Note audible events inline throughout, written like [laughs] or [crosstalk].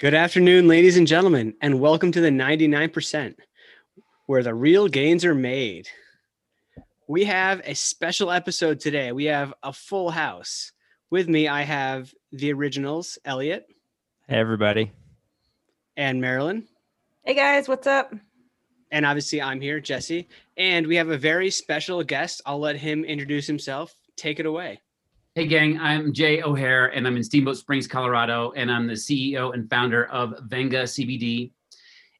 Good afternoon, ladies and gentlemen, and welcome to the 99%, where the real gains are made. We have a special episode today. We have a full house. With me, I have the originals, Elliot. Hey, everybody. And Marilyn. Hey, guys, what's up? And obviously, I'm here, Jesse. And we have a very special guest. I'll let him introduce himself. Take it away. Hey, gang, I'm Jay O'Hare, and I'm in Steamboat Springs, Colorado, and I'm the CEO and founder of Venga CBD.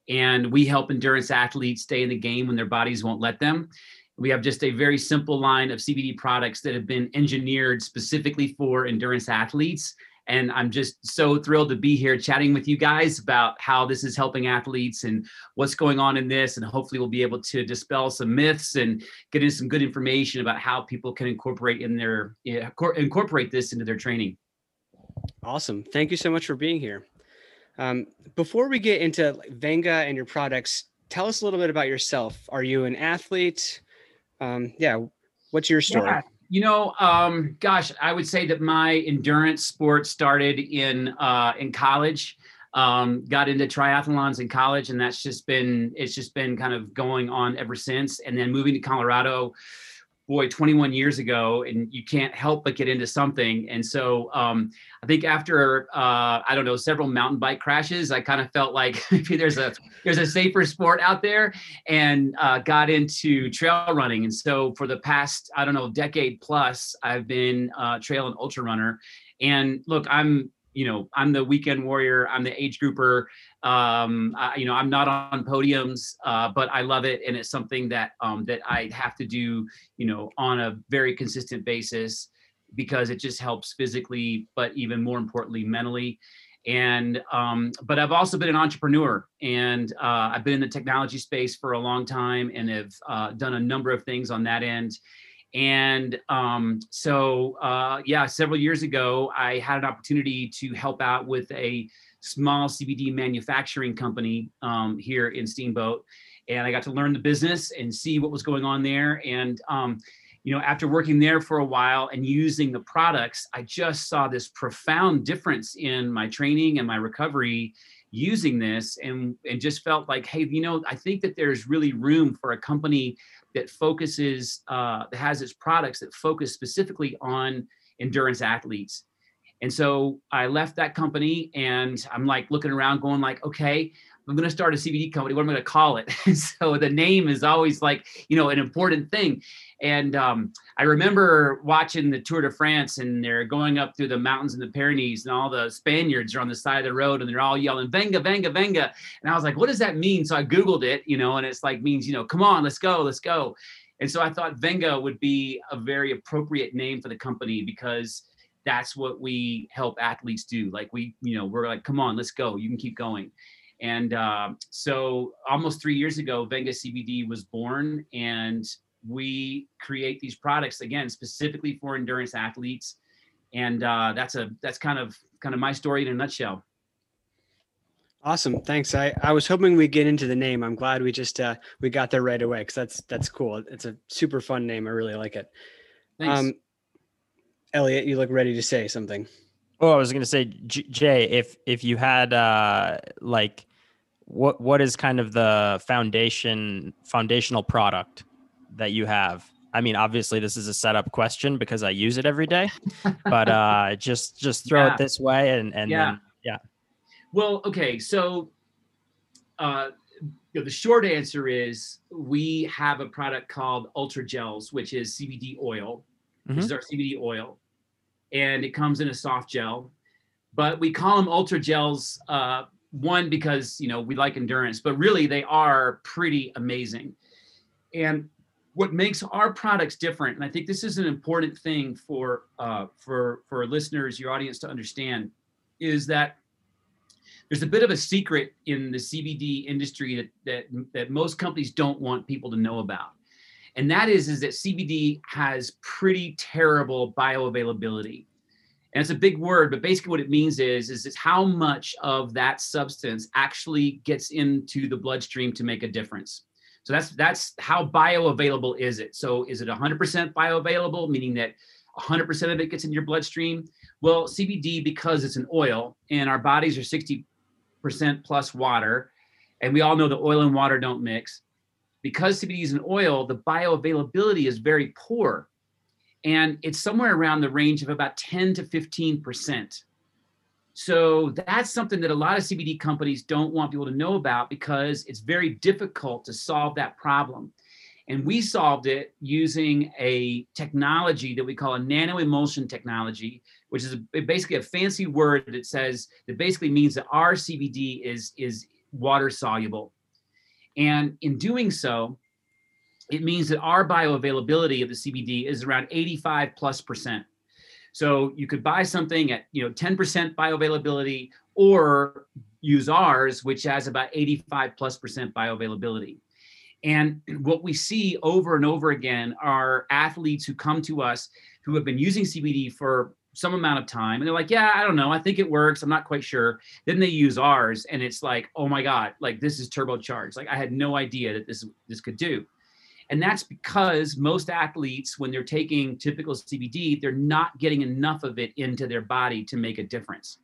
And we help endurance athletes stay in the game when their bodies won't let them. We have just a very simple line of CBD products that have been engineered specifically for endurance athletes and I'm just so thrilled to be here chatting with you guys about how this is helping athletes and what's going on in this. And hopefully, we'll be able to dispel some myths and get in some good information about how people can incorporate in their incorporate this into their training. Awesome. Thank you so much for being here. Um, before we get into Venga and your products, tell us a little bit about yourself. Are you an athlete? Um, yeah. What's your story? Yeah. You know, um, gosh, I would say that my endurance sport started in uh, in college. Um, got into triathlons in college, and that's just been it's just been kind of going on ever since. And then moving to Colorado, boy 21 years ago and you can't help but get into something. And so um, i think after uh, i don't know several mountain bike crashes i kind of felt like [laughs] there's a there's a safer sport out there and uh, got into trail running. And so for the past i don't know decade plus i've been uh, trail and ultra runner. And look i'm you know i'm the weekend warrior i'm the age grouper um, I, you know i'm not on podiums uh, but i love it and it's something that um, that i have to do you know on a very consistent basis because it just helps physically but even more importantly mentally. And um, but i've also been an entrepreneur and uh, i've been in the technology space for a long time and have uh, done a number of things on that end and um, so, uh, yeah, several years ago, I had an opportunity to help out with a small CBD manufacturing company um, here in Steamboat. And I got to learn the business and see what was going on there. And, um, you know, after working there for a while and using the products, I just saw this profound difference in my training and my recovery using this and and just felt like hey you know i think that there's really room for a company that focuses uh, that has its products that focus specifically on endurance athletes. And so i left that company and i'm like looking around going like okay I'm going to start a CBD company. What am I going to call it? [laughs] so the name is always like, you know, an important thing. And um, I remember watching the Tour de France and they're going up through the mountains in the Pyrenees and all the Spaniards are on the side of the road and they're all yelling, Venga, Venga, Venga. And I was like, what does that mean? So I Googled it, you know, and it's like means, you know, come on, let's go, let's go. And so I thought Venga would be a very appropriate name for the company because that's what we help athletes do. Like we, you know, we're like, come on, let's go. You can keep going. And uh, so almost three years ago, Venga CBD was born, and we create these products again specifically for endurance athletes. And uh, that's a that's kind of kind of my story in a nutshell. Awesome, thanks. I, I was hoping we'd get into the name. I'm glad we just uh, we got there right away because that's that's cool. It's a super fun name. I really like it. Thanks. Um, Elliot, you look ready to say something. Oh, I was going to say, Jay, if if you had uh, like what what is kind of the foundation foundational product that you have i mean obviously this is a setup question because i use it every day [laughs] but uh just just throw yeah. it this way and and yeah then, yeah well okay so uh you know, the short answer is we have a product called ultra gels which is cbd oil mm-hmm. which is our cbd oil and it comes in a soft gel but we call them ultra gels uh, one because you know we like endurance but really they are pretty amazing. And what makes our products different and i think this is an important thing for uh, for for listeners your audience to understand is that there's a bit of a secret in the cbd industry that that that most companies don't want people to know about. And that is is that cbd has pretty terrible bioavailability and it's a big word but basically what it means is is, is how much of that substance actually gets into the bloodstream to make a difference. So that's that's how bioavailable is it. So is it 100% bioavailable meaning that 100% of it gets in your bloodstream? Well cbd because it's an oil and our bodies are 60 percent plus water, and we all know that oil and water don't mix. Because CBD is an oil, the bioavailability is very poor, and it's somewhere around the range of about 10 to 15 percent. So that's something that a lot of CBD companies don't want people to know about because it's very difficult to solve that problem. And we solved it using a technology that we call a nano emulsion technology, which is basically a fancy word that says that basically means that our CBD is, is water soluble. And in doing so, it means that our bioavailability of the CBD is around 85 plus percent. So you could buy something at you know 10% bioavailability or use ours, which has about 85 plus percent bioavailability. And what we see over and over again are athletes who come to us who have been using CBD for some amount of time and they're like, yeah, I don't know. I think it works. I'm not quite sure. Then they use ours and it's like, oh my God, like this is turbocharged. Like I had no idea that this this could do. And that's because most athletes, when they're taking typical CBD, they're not getting enough of it into their body to make a difference.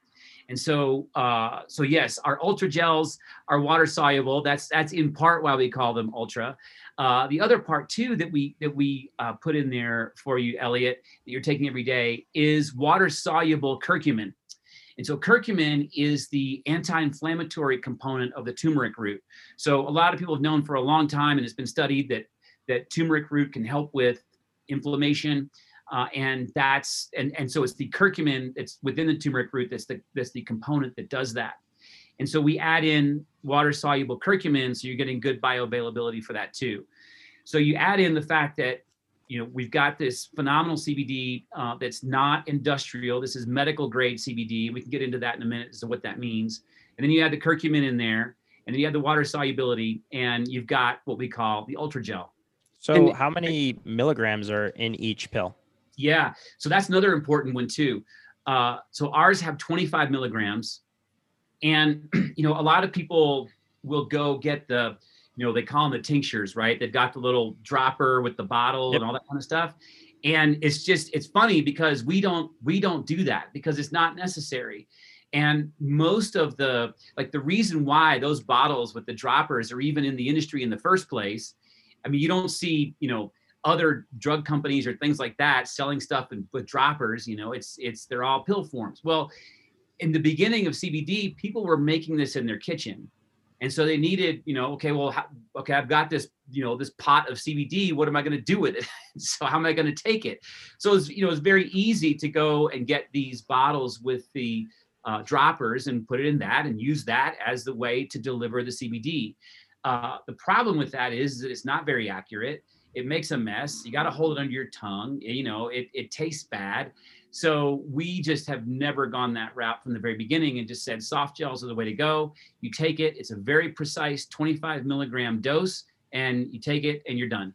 And so, uh, so yes, our ultra gels are water soluble. That's that's in part why we call them ultra. Uh, the other part too that we that we uh, put in there for you, Elliot, that you're taking every day is water soluble curcumin. And so curcumin is the anti-inflammatory component of the turmeric root. So a lot of people have known for a long time, and it's been studied that that turmeric root can help with inflammation. Uh, and that's and and so it's the curcumin that's within the turmeric root that's the that's the component that does that. And so we add in water soluble curcumin, so you're getting good bioavailability for that too. So you add in the fact that you know we've got this phenomenal CBD uh, that's not industrial. This is medical grade CBD. We can get into that in a minute as to what that means. And then you add the curcumin in there, and then you add the water solubility, and you've got what we call the ultra gel. So, and, how many milligrams are in each pill? Yeah, so that's another important one too. Uh, so ours have 25 milligrams, and [clears throat] you know a lot of people will go get the, you know, they call them the tinctures, right? They've got the little dropper with the bottle yep. and all that kind of stuff. And it's just it's funny because we don't we don't do that because it's not necessary. And most of the like the reason why those bottles with the droppers are even in the industry in the first place I mean, you don't see, you know, other drug companies or things like that selling stuff in, with droppers. You know, it's it's they're all pill forms. Well, in the beginning of CBD, people were making this in their kitchen, and so they needed, you know, okay, well, how, okay, I've got this, you know, this pot of CBD. What am I going to do with it? [laughs] so how am I going to take it? So it's you know it's very easy to go and get these bottles with the uh, droppers and put it in that and use that as the way to deliver the CBD. Uh, the problem with that is that it's not very accurate. It makes a mess. You got to hold it under your tongue. You know, it, it tastes bad. So we just have never gone that route from the very beginning and just said soft gels are the way to go. You take it, it's a very precise 25 milligram dose, and you take it and you're done.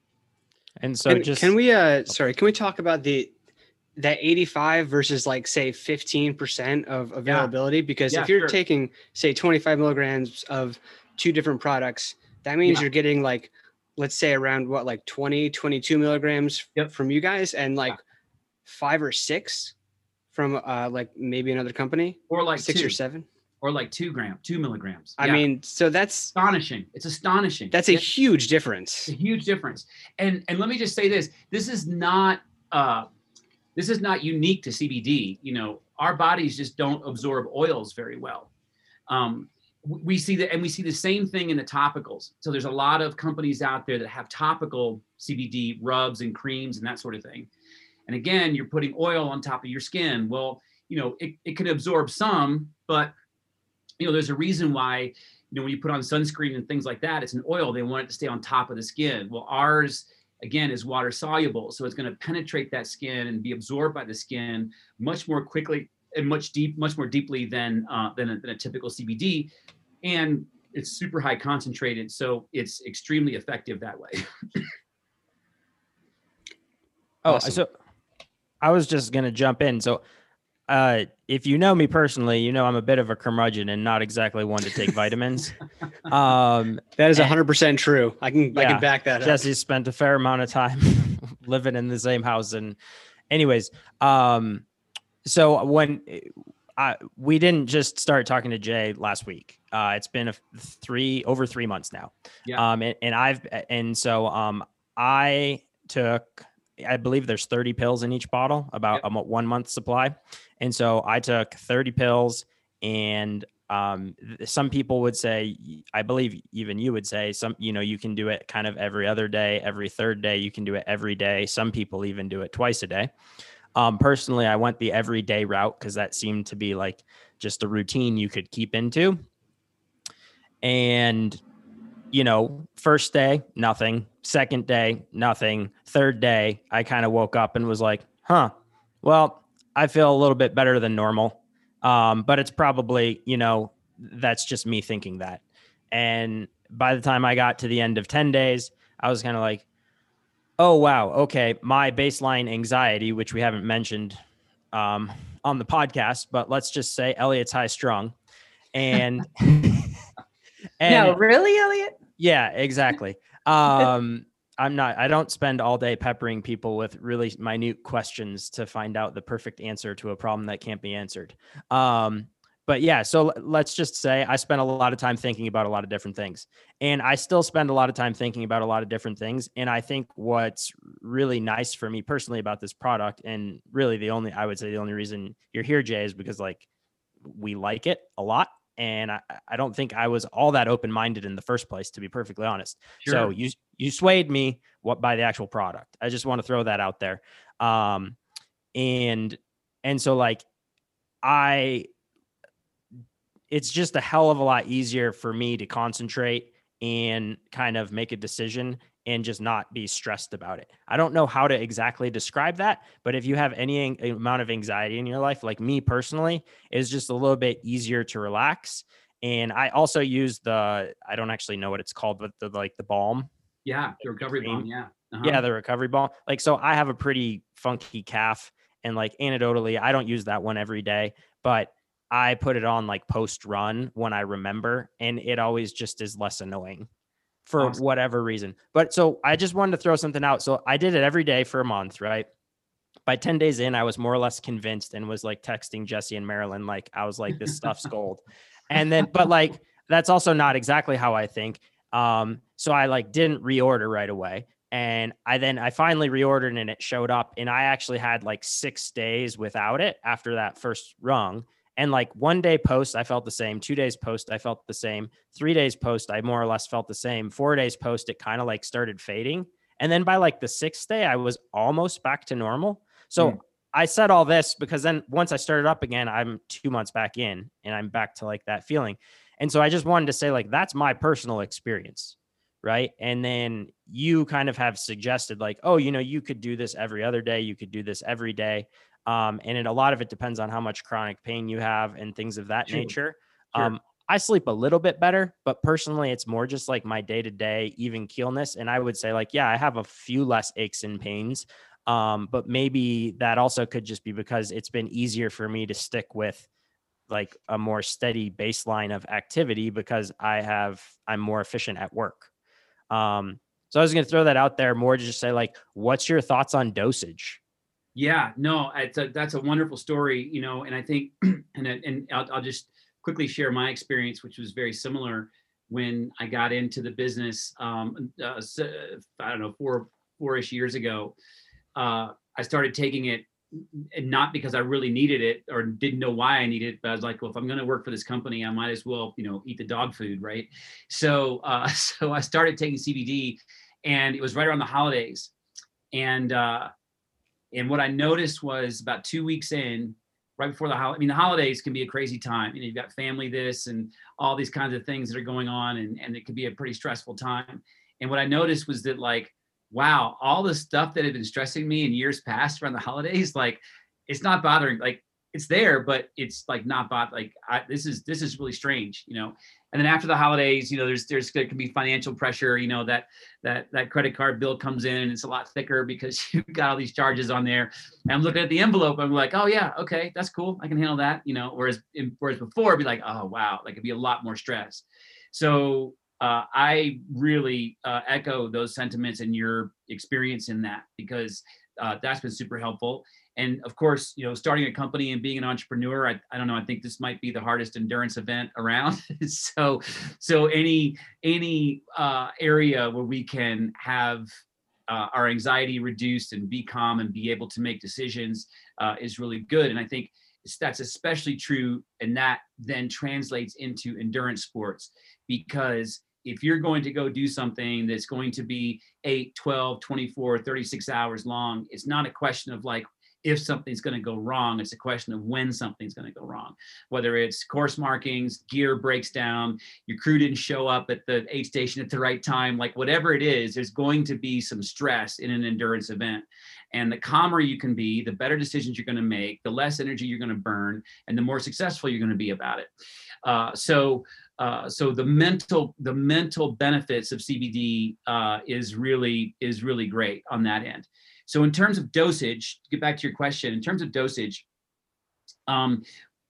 And so can, just can we uh sorry, can we talk about the that 85 versus like say 15% of availability? Yeah. Because yeah, if you're sure. taking say 25 milligrams of two different products, that means yeah. you're getting like, let's say around what, like 20, 22 milligrams yep. from you guys and like yeah. five or six from uh, like maybe another company or like six two. or seven or like two gram, two milligrams. I yeah. mean, so that's astonishing. It's astonishing. That's a huge difference. a huge difference. And and let me just say this: this is not uh, this is not unique to CBD. You know, our bodies just don't absorb oils very well. Um, we see that and we see the same thing in the topicals. So there's a lot of companies out there that have topical cbd rubs and creams and that sort of thing. And again you're putting oil on top of your skin. Well you know it, it can absorb some but you know there's a reason why you know when you put on sunscreen and things like that it's an oil. They want it to stay on top of the skin. Well ours again is water soluble so it's going to penetrate that skin and be absorbed by the skin much more quickly and much deep, much more deeply than uh, than, a, than a typical CBD, and it's super high concentrated, so it's extremely effective that way. [laughs] oh, awesome. so I was just gonna jump in. So, uh, if you know me personally, you know I'm a bit of a curmudgeon and not exactly one to take [laughs] vitamins. [laughs] um, that is 100 percent true. I can yeah, I can back that. Jesse up. spent a fair amount of time living in the same house, and anyways, um, so when I, we didn't just start talking to Jay last week. Uh, it's been a three over three months now. Yeah. Um, and, and I've and so um, I took I believe there's 30 pills in each bottle, about Yep. a one month supply, and so I took 30 pills. And um, some people would say, I believe even you would say, some you know you can do it kind of every other day, every third day. You can do it every day. Some people even do it twice a day. Um, personally, I went the everyday route because that seemed to be like just a routine you could keep into. And, you know, first day, nothing. Second day, nothing. Third day, I kind of woke up and was like, huh, well, I feel a little bit better than normal. Um, but it's probably, you know, that's just me thinking that. And by the time I got to the end of 10 days, I was kind of like, oh, wow, okay, my baseline anxiety, which we haven't mentioned um, on the podcast, but let's just say Elliot's high strung. And, [laughs] and no, really, Elliot? yeah, exactly. Um, [laughs] I'm not, I don't spend all day peppering people with really minute questions to find out the perfect answer to a problem that can't be answered. Um, but yeah, so let's just say I spent a lot of time thinking about a lot of different things. And I still spend a lot of time thinking about a lot of different things. And I think what's really nice for me personally about this product, and really the only, I would say the only reason you're here, Jay, is because like we like it a lot. And I, I don't think I was all that open minded in the first place, to be perfectly honest. So you you swayed me what by the actual product. I just want to throw that out there. Um, and and so like I it's just a hell of a lot easier for me to concentrate and kind of make a decision and just not be stressed about it. I don't know how to exactly describe that, but if you have any an- amount of anxiety in your life, like me personally, it's just a little bit easier to relax. And I also use the I don't actually know what it's called, but the like the balm yeah, the recovery bomb. Yeah. Uh-huh. yeah, the recovery ball. Like, so I have a pretty funky calf, and like anecdotally, I don't use that one every day, but I put it on like post run when I remember, and it always just is less annoying for Awesome. whatever reason. But so I just wanted to throw something out. So I did it every day for a month, right? By 10 days in, I was more or less convinced and was like texting Jesse and Marilyn, like, I was like, this stuff's [laughs] gold. And then, but like, that's also not exactly how I think. Um, so I like didn't reorder right away. And I then I finally reordered and it showed up. And I actually had like six days without it after that first rung. And like one day post, I felt the same. Two days post, I felt the same. Three days post, I more or less felt the same. Four days post, it kind of like started fading. And then by like the sixth day, I was almost back to normal. So Hmm. I said all this because then once I started up again, I'm two months back in and I'm back to like that feeling. And so I just wanted to say, like, that's my personal experience. Right. And then you kind of have suggested, like, oh, you know, you could do this every other day. You could do this every day. Um, and it, a lot of it depends on how much chronic pain you have and things of that Sure. nature. Sure. Um, I sleep a little bit better, but personally, it's more just like my day to day even keelness. And I would say, like, yeah, I have a few less aches and pains. Um, but maybe that also could just be because it's been easier for me to stick with like a more steady baseline of activity because I have I'm more efficient at work. Um, so I was going to throw that out there more to just say like, what's your thoughts on dosage? Yeah, no, it's a, that's a wonderful story, you know, and I think, [clears throat] and and I'll, I'll just quickly share my experience, which was very similar when I got into the business. Um, uh, I don't know, four four-ish years ago, uh, I started taking it, and not because I really needed it or didn't know why I needed it, but I was like, well, if I'm going to work for this company, I might as well, you know, eat the dog food, right? So, uh, [laughs] so I started taking CBD, and it was right around the holidays, and uh, and what I noticed was about two weeks in, right before the holiday, I mean, the holidays can be a crazy time. You know, you've got family this and all these kinds of things that are going on, and, and it can be a pretty stressful time. And what I noticed was that, like, wow, all the stuff that had been stressing me in years past around the holidays, like, it's not bothering, like, it's there, but it's like not bot like I, this is this is really strange, you know. And then after the holidays, you know, there's there's there can be financial pressure, you know, that that that credit card bill comes in and it's a lot thicker because [laughs] you've got all these charges on there. And I'm looking at the envelope, I'm like, oh yeah, okay, that's cool, I can handle that, you know. Whereas whereas before, it'd be like, oh wow, like it'd be a lot more stress. So uh, I really uh, echo those sentiments and your experience in that because uh, that's been super helpful. And of course, you know, starting a company and being an entrepreneur, I, I don't know, I think this might be the hardest endurance event around. [laughs] so, so any any uh, area where we can have uh, our anxiety reduced and be calm and be able to make decisions uh, is really good. And I think that's especially true, and that then translates into endurance sports because if you're going to go do something that's going to be 8 12 24 36 hours long it's not a question of like if something's going to go wrong. It's a question of when something's going to go wrong, whether it's course markings, gear breaks down, your crew didn't show up at the aid station at the right time, like whatever it is, there's going to be some stress in an endurance event. And the calmer you can be, the better decisions you're going to make, the less energy you're going to burn, and the more successful you're going to be about it. Uh, so, uh, so the mental the mental benefits of CBD uh, is really is really great on that end. So in terms of dosage, to get back to your question, in terms of dosage, um,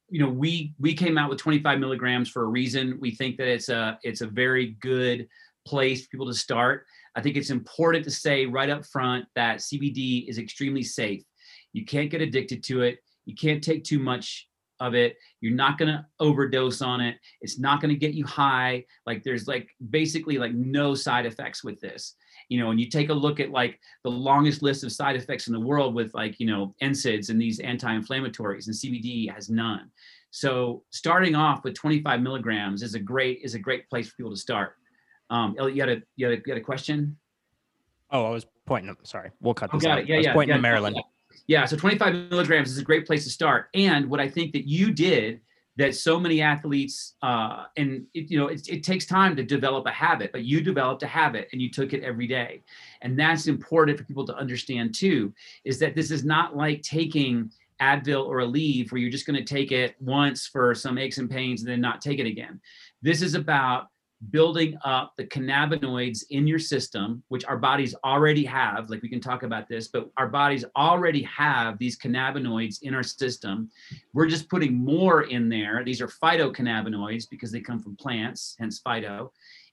you know, we we came out with 25 milligrams for a reason. We think that it's a it's a very good place for people to start. I think it's important to say right up front that CBD is extremely safe. You can't get addicted to it. You can't take too much of it. You're not going to overdose on it. It's not going to get you high. Like there's like basically like no side effects with this you know, and you take a look at like the longest list of side effects in the world with like, you know, NSAIDs and these anti-inflammatories and CBD has none. So starting off with 25 milligrams is a great, is a great place for people to start. Um, you had a, you had a, you had a question? Oh, I was pointing, sorry, we'll cut oh, this oh, out. Yeah, I was yeah, pointing yeah, to Marilyn. Yeah, so 25 milligrams is a great place to start. And what I think that you did that so many athletes uh, and it, you know it, it, takes time to develop a habit but you developed a habit and you took it every day. And that's important for people to understand too is that this is not like taking advil or Aleve where you're just going to take it once for some aches and pains and then not take it again. This is about building up the cannabinoids in your system, which our bodies already have. Like we can talk about this, but our bodies already have these cannabinoids in our system. We're just putting more in there. These are phytocannabinoids because they come from plants, hence phyto.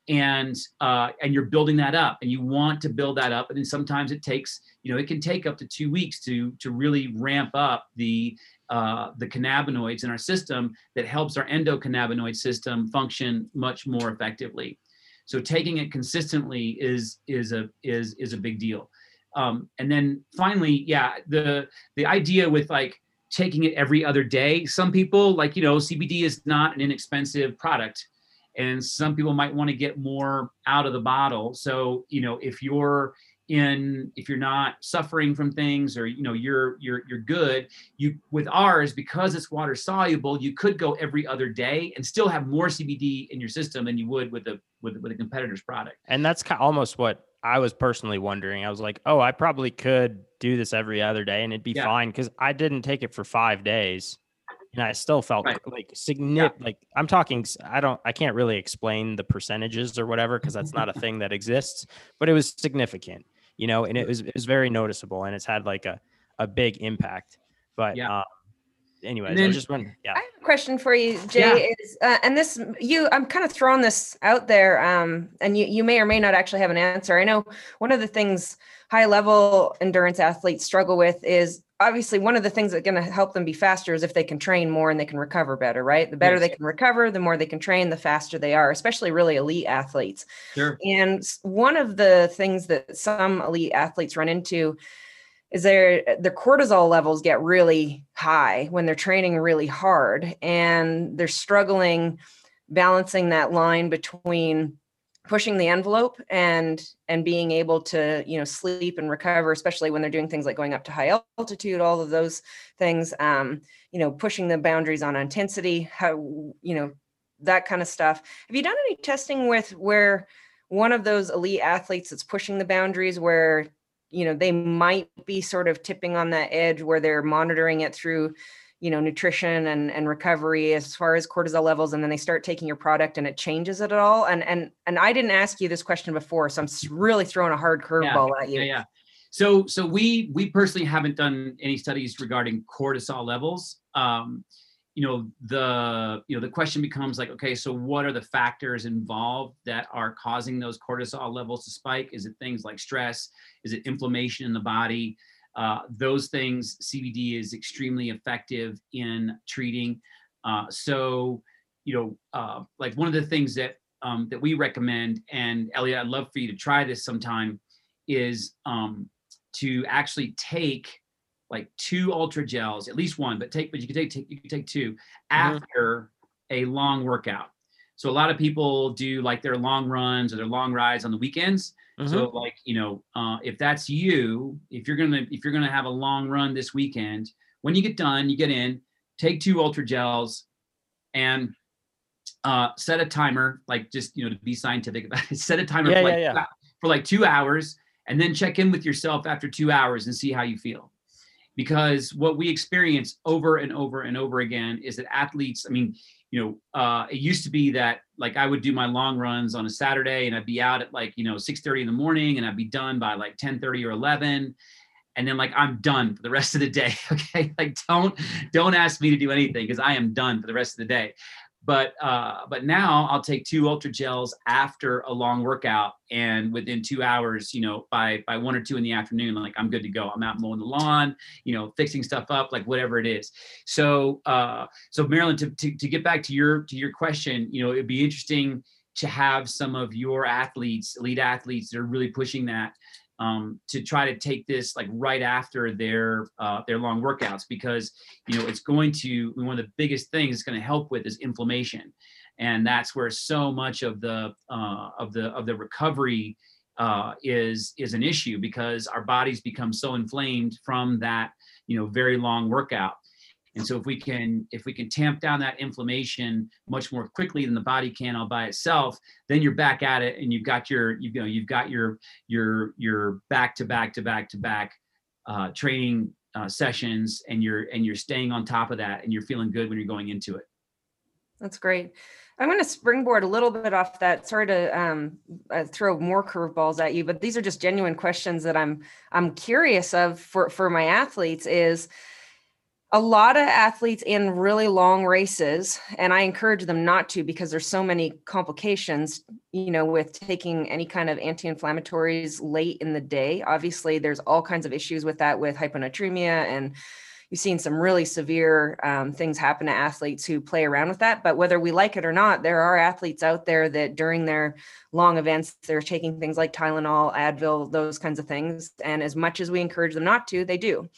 And uh, and you're building that up, and you want to build that up, and then sometimes it takes, you know, it can take up to two weeks to to really ramp up the uh, the cannabinoids in our system that helps our endocannabinoid system function much more effectively. So taking it consistently is is a is is a big deal. Um, and then finally, yeah, the the idea with like taking it every other day. Some people like you know CBD is not an inexpensive product, and some people might want to get more out of the bottle. So you know if you're in if you're not suffering from things or you know you're you're you're good you with ours because it's water soluble you could go every other day and still have more cbd in your system than you would with a with, with a competitor's product and that's kind of almost what i was personally wondering i was like oh i probably could do this every other day and it'd be yeah. fine because i didn't take it for five days and I still felt right. like significant. Yeah. Like I'm talking, I don't, I can't really explain the percentages or whatever because that's not a thing that exists, but it was significant you know, and it was it was very noticeable and it's had like a a big impact. But yeah. Uh, anyways, then, I just wondering. Yeah. I have a question for you, Jay. Yeah. Is uh, and this you I'm kind of throwing this out there, um, and you you may or may not actually have an answer. I know one of the things high level endurance athletes struggle with is obviously one of the things that's going to help them be faster is if they can train more and they can recover better right the better yes. they can recover the more they can train the faster they are especially really elite athletes sure. and one of the things that some elite athletes run into is their their cortisol levels get really high when they're training really hard and they're struggling balancing that line between pushing the envelope and and being able to you know sleep and recover especially when they're doing things like going up to high altitude all of those things um you know pushing the boundaries on intensity how you know that kind of stuff. Have you done any testing with where one of those elite athletes that's pushing the boundaries where you know they might be sort of tipping on that edge where they're monitoring it through you know nutrition and and recovery as far as cortisol levels and then they start taking your product and it changes it at all. And and and i didn't ask you this question before so i'm really throwing a hard curveball yeah, at you. Yeah, yeah. So so we we personally haven't done any studies regarding cortisol levels. Um you know the you know the question becomes like okay so what are the factors involved that are causing those cortisol levels to spike? Is it things like stress? Is it inflammation in the body uh, those things CBD is extremely effective in treating. Uh, so, you know, uh, like one of the things that um, that we recommend, and Elliot, I'd love for you to try this sometime, is um, to actually take like two ultra gels, at least one, but take, but you can take, take you can take two Mhm. after a long workout. So a lot of people do like their long runs or their long rides on the weekends. Mhm. So like you know, uh, if that's you, if you're gonna if you're gonna have a long run this weekend, when you get done, you get in, take two ultra gels, and uh, set a timer. Like just you know to be scientific about it, [laughs] set a timer Yeah, for, yeah, yeah. for like two hours, and then check in with yourself after two hours and see how you feel. Because what we experience over and over and over again is that athletes. I mean, you know, uh, it used to be that like I would do my long runs on a Saturday and I'd be out at like, you know, 6 30 in the morning and I'd be done by like 10 30 or 11. And then like I'm done for the rest of the day. [laughs] Okay. Like don't don't ask me to do anything because I am done for the rest of the day. But uh, but now I'll take two ultra gels after a long workout, and within two hours, you know, by by one or two in the afternoon, like I'm good to go. I'm out mowing the lawn, you know, fixing stuff up, like whatever it is. So uh, so Marilyn, to, to to get back to your to your question, you know, it'd be interesting to have some of your athletes, elite athletes, that are really pushing that um, to try to take this like right after their uh, their long workouts because you know it's going to one of the biggest things it's going to help with is inflammation, and that's where so much of the uh, of the of the recovery uh, is is an issue because our bodies become so inflamed from that you know very long workout. And so if we can if we can tamp down that inflammation much more quickly than the body can all by itself, then you're back at it and you've got your you know you've got your your your back to back to back to back uh, training uh, sessions and you're and you're staying on top of that and you're feeling good when you're going into it. That's great. I'm going to springboard a little bit off that. Sorry to um, uh, throw more curveballs at you, but these are just genuine questions that I'm I'm curious of for for my athletes. Is a lot of athletes in really long races, and I encourage them not to because there's so many complications. You know, with taking any kind of anti-inflammatories late in the day. Obviously, there's all kinds of issues with that, with hyponatremia and you've seen some really severe um, things happen to athletes who play around with that. But whether we like it or not, there are athletes out there that during their long events, they're taking things like Tylenol, Advil, those kinds of things. And as much as we encourage them not to, they do.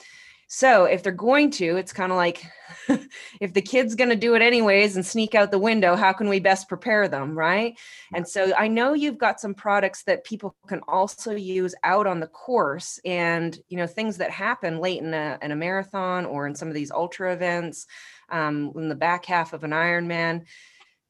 So if they're going to, it's kind of like [laughs] if the kid's going to do it anyways and sneak out the window, how can we best prepare them? Right. And so I know you've got some products that people can also use out on the course and, you know, things that happen late in a, in a marathon or in some of these ultra events, um, in the back half of an Ironman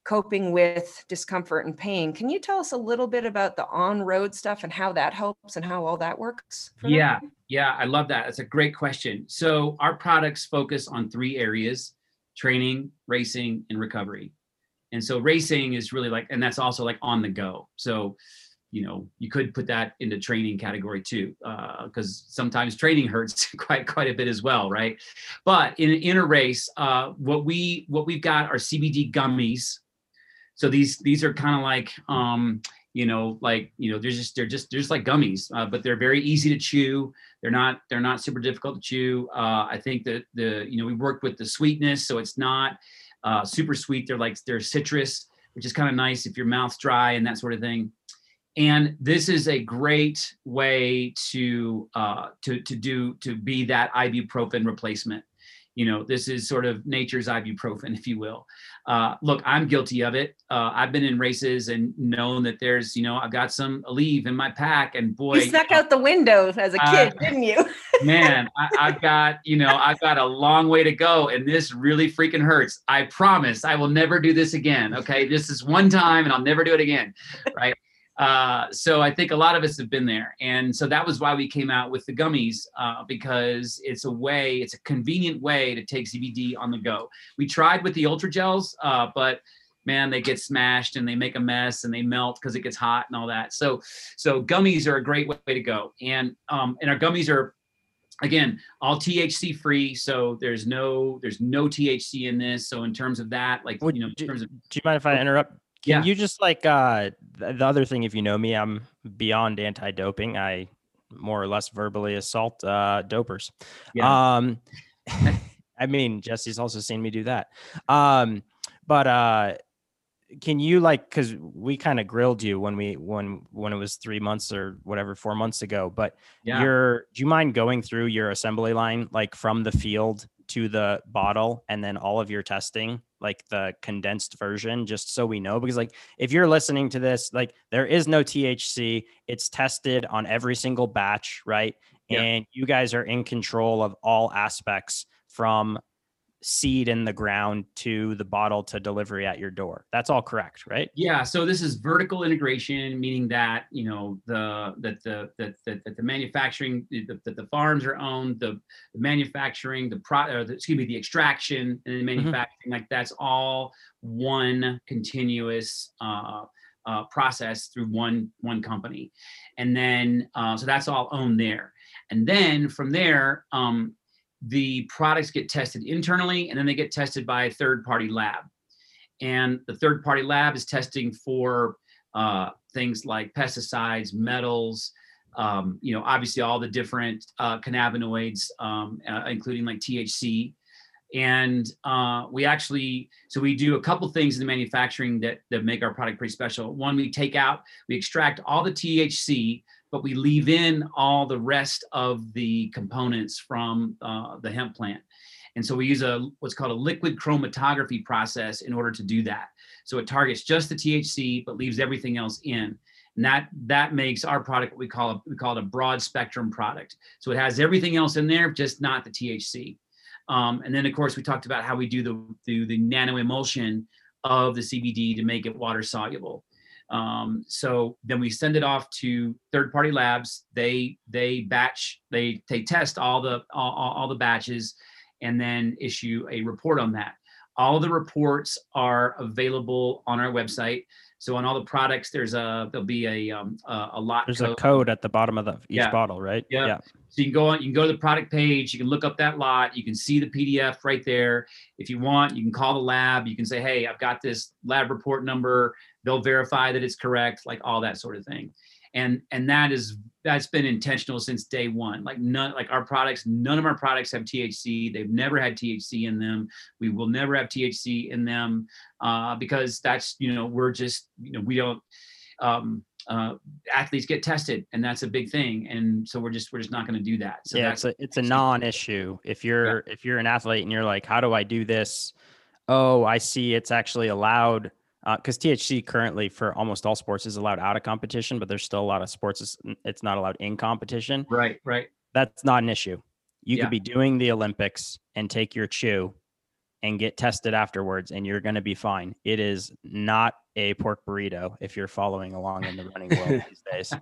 coping with discomfort and pain. Can you tell us a little bit about the on-road stuff and how that helps and how all that works? for them? Yeah, yeah, I love that. That's a great question. So our products focus on three areas: training, racing, and recovery. And so racing is really like, and that's also like on the go. So, you know, you could put that into training category too, because sometimes training hurts [laughs] quite quite a bit as well, right? But in in a race, uh, what we what we've got are CBD gummies. So these these are kind of like um, you know like you know they're just they're just they're just like gummies uh, but they're very easy to chew. They're not they're not super difficult to chew. Uh, i think that the you know we worked with the sweetness so it's not uh, super sweet. They're like they're citrus which is kind of nice if your mouth's dry and that sort of thing. And this is a great way to uh, to to do to be that ibuprofen replacement you know this is sort of nature's ibuprofen if you will. Uh, look i'm guilty of it. Uh, i've been in races and known that there's you know i've got some Aleve in my pack and boy You snuck out the window as a kid, didn't you? [laughs] man I, i've got you know i've got a long way to go and this really freaking hurts. I promise i will never do this again okay? This is one time and i'll never do it again right uh, so i think a lot of us have been there. And so that was why we came out with the gummies uh, because it's a way it's a convenient way to take cbd on the go. We tried with the ultra gels uh, but man they get smashed and they make a mess and they melt because it gets hot and all that. So so gummies are a great way to go. And um, and our gummies are again all thc free so there's no there's no thc in this. So in terms of that like Would you know in terms of Do you mind if I interrupt? Can Yeah. you just like uh the other thing if you know me, I'm beyond anti-doping. I more or less verbally assault uh, dopers. Yeah. Um, [laughs] I mean, Jesse's also seen me do that. Um, but uh, can you like because we kind of grilled you when we when when it was three months or whatever four months ago but Yeah. your do you mind going through your assembly line like from the field to the bottle and then all of your testing like the condensed version just so we know because like if you're listening to this like there is no THC it's tested on every single batch right Yeah. and you guys are in control of all aspects from seed in the ground to the bottle to delivery at your door. That's all correct right? Yeah, so this is vertical integration, meaning that you know the that the that that, that the manufacturing that the, the farms are owned, the, the manufacturing, the pro, the, excuse me, the extraction and the manufacturing, like that's all one continuous uh, uh, process through one one company, and then uh, so that's all owned there, and then from there. Um, the products get tested internally and then they get tested by a third party lab and the third party lab is testing for uh, things like pesticides, metals, um, you know, obviously all the different uh, cannabinoids, um, uh, including like THC. And uh, we actually, so we do a couple things in the manufacturing that that make our product pretty special. One, we take out, we extract all the THC, but we leave in all the rest of the components from uh, the hemp plant. And so we use a what's called a liquid chromatography process in order to do that. So it targets just the THC but leaves everything else in. And that that makes our product what we call a we call it a broad spectrum product. So it has everything else in there, just not the THC. Um, and then of course we talked about how we do the do the nano emulsion of the CBD to make it water soluble. Um, so then we send it off to third party labs. They they batch they they test all the all, all all the batches and then issue a report on that. All the reports are available on our website. So on all the products, there's a there'll be a um, a, a lot there's code. a code at the bottom of the each Yeah. bottle right Yeah. Yeah. So you can go on, you can go to the product page, you can look up that lot, you can see the PDF right there. If you want, you can call the lab, you can say, hey, I've got this lab report number. They'll verify that it's correct, like all that sort of thing. And and that is that's been intentional since day one. Like none like our products, none of our products have THC. They've never had THC in them. We will never have THC in them uh, because that's you know we're just you know we don't um, uh, athletes get tested and that's a big thing and so we're just we're just not going to do that so yeah that's it's a it's a non-issue if you're if you're an athlete and you're like how do i do this oh i see it's actually allowed because thc currently for almost all sports is allowed out of competition but there's still a lot of sports it's, not allowed in competition. Right right. That's not an issue. You Yeah. could be doing the olympics and take your chew and get tested afterwards and you're going to be fine. It is not a pork burrito if you're following along in the running world [laughs] these days.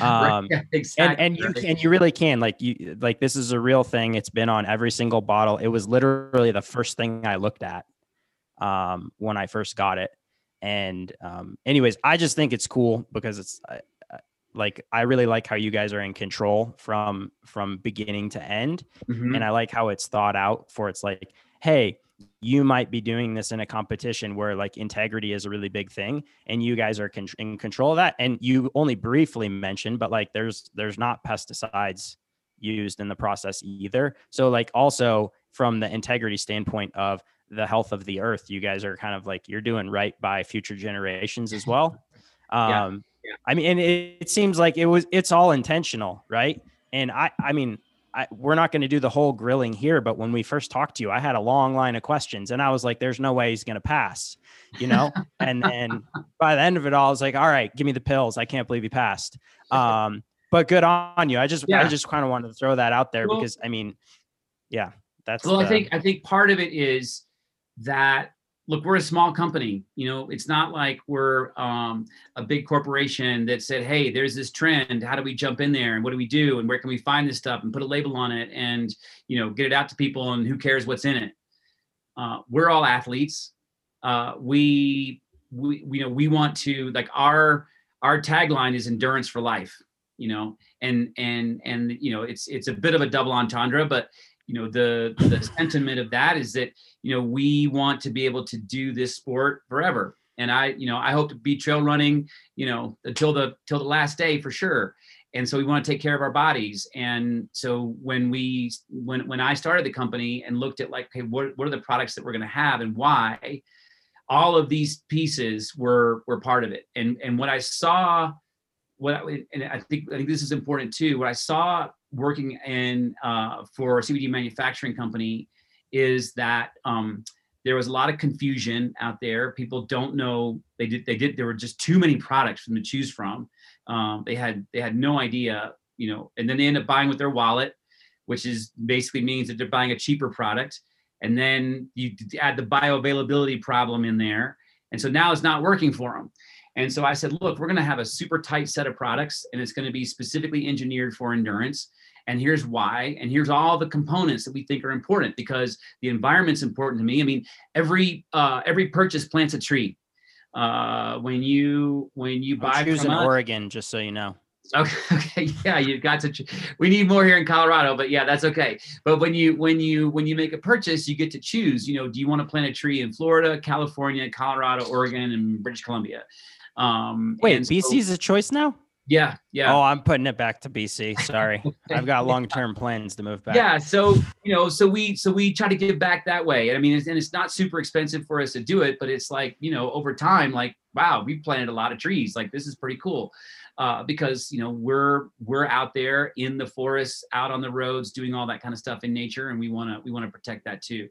Right, um, yeah, and exactly and you right. can you really can like you like this is a real thing. It's been on every single bottle. It was literally the first thing i looked at um when i first got it and um anyways i just think it's cool because it's I- I- like i really like how you guys are in control from from beginning to end Mhm. and I like how it's thought out for it's like, hey, you might be doing this in a competition where like integrity is a really big thing, and you guys are con- in control of that. And you only briefly mentioned, but like there's there's not pesticides used in the process either. So like also from the integrity standpoint of the health of the earth, you guys are kind of like you're doing right by future generations as [laughs] well. Um, yeah. I mean, and it, it seems like it was it's all intentional, right? And I I mean, I, we're not going to do the whole grilling here, but when we first talked to you, I had a long line of questions, and I was like, "There's no way he's going to pass," you know. [laughs] and then by the end of it all, I was like, "All right, give me the pills. I can't believe he passed." Um, but good on you. I just I just kind of wanted to throw that out there Well- because I mean, yeah, that's well i think i think part of it is that look we're a small company you know it's not like we're um, a big corporation that said hey there's this trend how do we jump in there and what do we do and where can we find this stuff and put a label on it and you know get it out to people and who cares what's in it? Uh, we're all athletes. Uh, we we you know we want to like our our tagline is endurance for life you know and and and you know it's it's a bit of a double entendre but you know the the [laughs] sentiment of that is that you know we want to be able to do this sport forever. And i you know i hope to be trail running you know until the till the last day for sure. And so we want to take care of our bodies. And so when we when when i started the company and looked at like okay what, what are the products that we're going to have and why all of these pieces were were part of it. And and what i saw what I, and i think i think this is important too. What i saw working in uh, for a cbd manufacturing company is that um, there was a lot of confusion out there people don't know they did they did there were just too many products for them to choose from um, they had they had no idea, you know, and then they end up buying with their wallet, which is basically means that they're buying a cheaper product. And then you add the bioavailability problem in there. And so now it's not working for them. And so I said, look, we're going to have a super tight set of products and it's going to be specifically engineered for endurance. And here's why. And here's all the components that we think are important because the environment's important to me. I mean, every uh, every purchase plants a tree uh, when you when you buy choose in us, Oregon, just so you know. [laughs] Okay, okay, yeah, you've got to. We need more here in Colorado, but yeah, that's okay. But when you when you when you make a purchase, you get to choose. You know, do you want to plant a tree in Florida, California, Colorado, Oregon, and British Columbia? Um, Wait, BC is a choice now. Yeah, yeah. Oh, I'm putting it back to BC. Sorry, [laughs] I've got long-term plans to move back. Yeah, so you know, so we so we try to give back that way. And I mean, it's, and it's not super expensive for us to do it, but it's like you know, over time, like wow, we planted a lot of trees. Like this is pretty cool. Uh, because you know we're we're out there in the forests, out on the roads, doing all that kind of stuff in nature, and we want to we want to protect that too.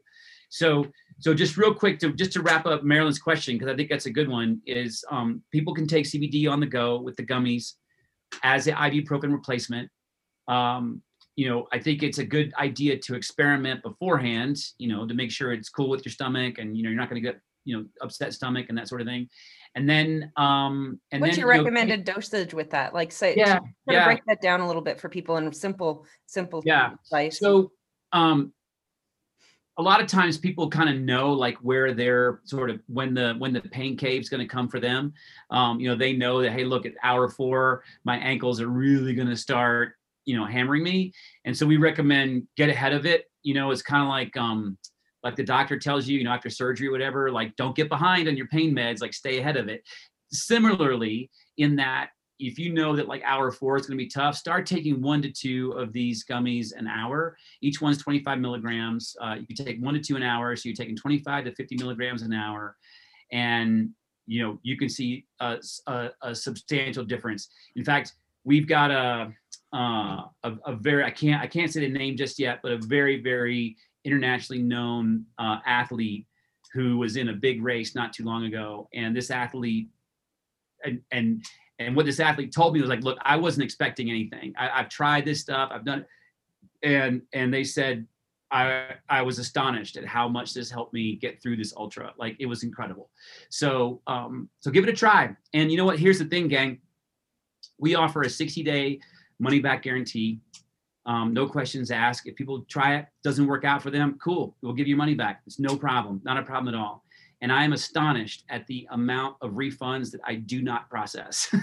So so just real quick to just to wrap up Marilyn's question because I think that's a good one is um, people can take CBD on the go with the gummies as an ibuprofen replacement. Um, you know, I think it's a good idea to experiment beforehand, you know, to make sure it's cool with your stomach and, you know, you're not going to get, you know, upset stomach and that sort of thing. And then, um, and what's then, your you know, recommended dosage with that? Like, say, Yeah, yeah. break that down a little bit for people in simple, simple Yeah. advice. So, um, a lot of times people kind of know like where they're sort of when the when the pain cave's going to come for them. Um, you know, they know that hey, look at hour four, my ankles are really going to start, you know, hammering me, and so we recommend get ahead of it. You know, it's kind of like um, like the doctor tells you, you know, after surgery or whatever, like don't get behind on your pain meds, like stay ahead of it. Similarly, in that if you know that like hour four is going to be tough, start taking one to two of these gummies an hour. Each one's 25 milligrams. Uh, you can take one to two an hour. So you're taking 25 to 50 milligrams an hour. And, you know, you can see a, a, a substantial difference. In fact, we've got a, uh, a, a very, I can't, I can't say the name just yet, but a very, very internationally known uh, athlete who was in a big race not too long ago. And this athlete and, and and what this athlete told me was like, look, I wasn't expecting anything. I, I've tried this stuff. I've done, and and they said, I I was astonished at how much this helped me get through this ultra. Like it was incredible. So um so give it a try. And you know what? Here's the thing, gang. We offer a 60 day money back guarantee. Um, no questions asked. If people try it, doesn't work out for them, cool. We'll give you money back. It's no problem. Not a problem at all and I am astonished at the amount of refunds that I do not process.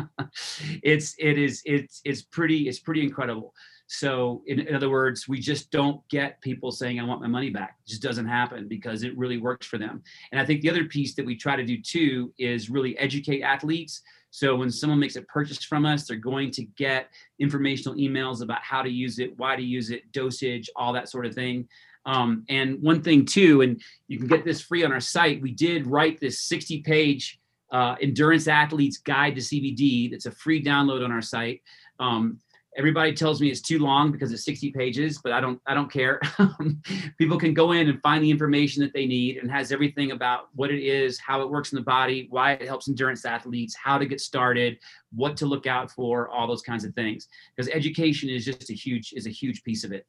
[laughs] it's it is it's it's pretty it's pretty incredible. So in, in, other words, we just don't get people saying I want my money back. It just doesn't happen because it really works for them. And I think the other piece that we try to do too is really educate athletes. So when someone makes a purchase from us, they're going to get informational emails about how to use it, why to use it, dosage, all that sort of thing. Um, and one thing too, and you can get this free on our site. We did write this 60 page uh, endurance athletes guide to CBD. That's a free download on our site. Um, everybody tells me it's too long because it's 60 pages, but I don't, I don't care. [laughs] People can go in and find the information that they need and has everything about what it is, how it works in the body, why it helps endurance athletes, how to get started, what to look out for, all those kinds of things. Because education is just a huge, is a huge piece of it.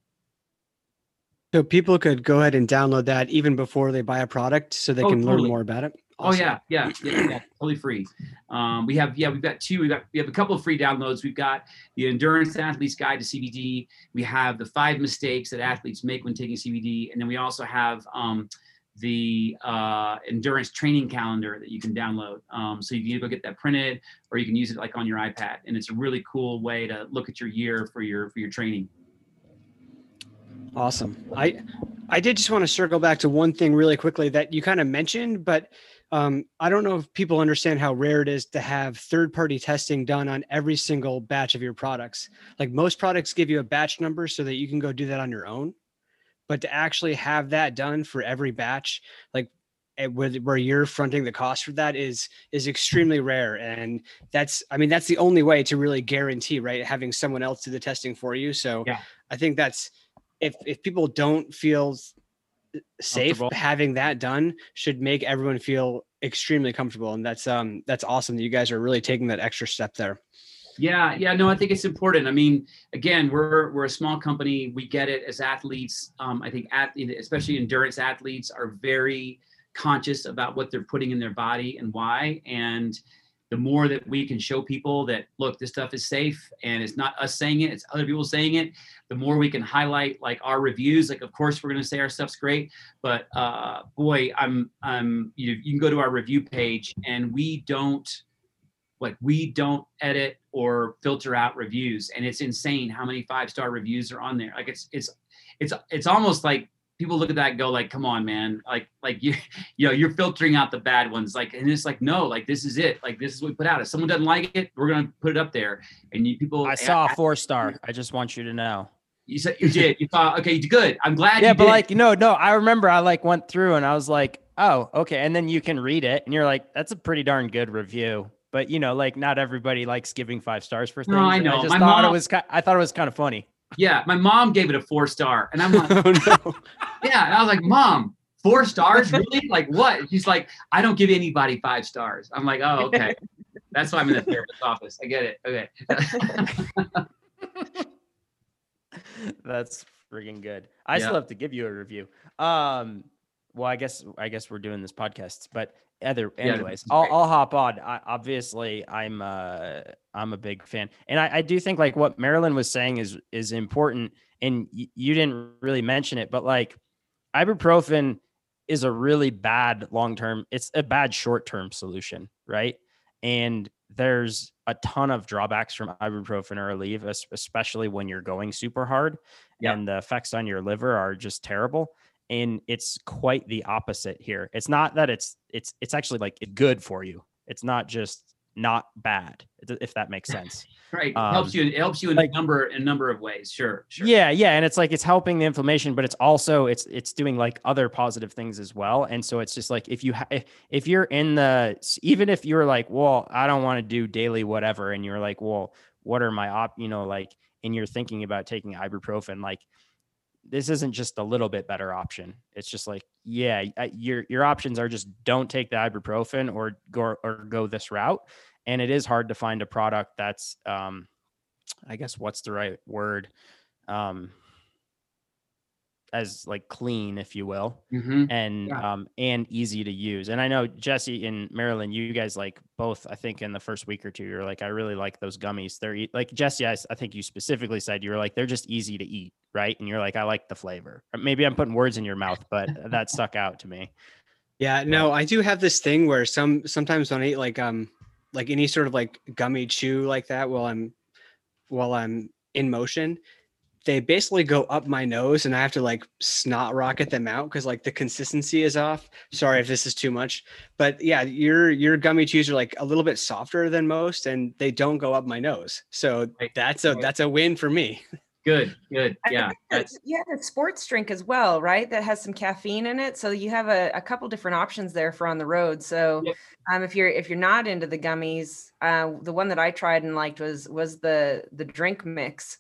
So people could go ahead and download that even before they buy a product, so they Oh, can totally. learn more about it. Oh yeah, yeah, yeah, yeah, totally free. Um, we have yeah, we've got two. We got we have a couple of free downloads. We've got the Endurance Athlete's Guide to CBD. We have the five mistakes that athletes make when taking CBD, and then we also have um, the uh, endurance training calendar that you can download. Um, so you can either go get that printed or you can use it like on your iPad, and it's a really cool way to look at your year for your for your training. Awesome. I I did just want to circle back to one thing really quickly that you kind of mentioned, but um, I don't know if people understand how rare it is to have third party testing done on every single batch of your products. Like most products give you a batch number so that you can go do that on your own. But to actually have that done for every batch, like eh, where, where you're fronting the cost for that is is extremely rare and that's i mean that's the only way to really guarantee right having someone else do the testing for you so Yeah. i think that's if if people don't feel safe having that done should make everyone feel extremely comfortable and that's um that's awesome that you guys are really taking that extra step there Yeah, yeah, no, I think it's important. I mean, again, we're we're a small company. We get it as athletes. Um, I think at, especially endurance athletes are very conscious about what they're putting in their body and why. And the more that we can show people that look, this stuff is safe and it's not us saying it, it's other people saying it. The more we can highlight like our reviews. Like, of course, we're going to say our stuff's great, but uh, boy, I'm I'm you you can go to our review page and we don't like we don't edit or filter out reviews and it's insane how many five star reviews are on there like it's it's it's it's almost like people look at that and go like come on man like like you [laughs] you know you're filtering out the bad ones like and it's like no like this is it like this is what we put out if someone doesn't like it we're gonna put it up there and you people I saw a four star. I just want you to know. you said you did you thought okay good i'm glad Yeah, you but did. like no, no. I remember I like went through and I was like, oh, okay. And then you can read it and you're like, that's a pretty darn good review. But you know, like not everybody likes giving five stars for things. No, I know. I just My thought it mom- was. I thought it was kind of funny. Yeah my mom gave it a four star and i'm like [laughs] oh no Yeah, and I was like, "Mom, four stars, really? like what?" She's like, "I don't give anybody five stars." I'm like, "Oh, okay." That's why I'm in the therapist's office. I get it. Okay. [laughs] That's freaking good. I still have to give you a review. Um, well, I guess I guess we're doing this podcast, but other anyways, is I'll. I'll hop on. I, obviously, I'm uh I'm a big fan, and I, I do think like what Marilyn was saying is is important, and y- you didn't really mention it, but like ibuprofen is a really bad long term. It's a bad short term solution, right? And there's a ton of drawbacks from ibuprofen or Aleve, es- especially when you're going super hard, Yeah. and the effects on your liver are just terrible. And it's quite the opposite here. It's not that it's it's it's actually like good for you. It's not just not bad, if- that makes [laughs] sense. right. Um, helps you. It helps you in like- a number in a number of ways. Sure. Sure. Yeah, yeah, and it's like it's helping the inflammation, but it's also it's it's doing like other positive things as well. And so it's just like if you ha- if, if you're in the even if you're like, well, I don't want to do daily whatever, and you're like, well, what are my op? You know, like, and you're thinking about taking ibuprofen, like this isn't just a little bit better option. It's just like, yeah, your your options are just don't take the ibuprofen or go or go this route. And it is hard to find a product that's, um, I guess, what's the right word, um, as like clean, if you will, Mhm. and Yeah. um and easy to use. And I know Jesse and Marilyn, you guys like both. I think in the first week or two, you're like, I really like those gummies. They're e- like Jesse. I think you specifically said you were like they're just easy to eat, right? And you're like, I like the flavor. Or Maybe I'm putting words in your mouth, but [laughs] that stuck out to me. Yeah, no, I do have this thing where some sometimes when I eat like um like any sort of like gummy chew like that while I'm while I'm in motion, they basically go up my nose and I have to like snot rocket them out because like the consistency is off. Sorry if this is too much. But yeah, your your gummy chews are like a little bit softer than most and they don't go up my nose. So Right, that's a right. that's a win for me. Good. Good. I Yeah. think That's you have a sports drink as well, right? That has some caffeine in it. So you have a, a couple different options there for on the road. So Yep. um, if you're if you're not into the gummies, uh, the one that I tried and liked was was the the drink mix.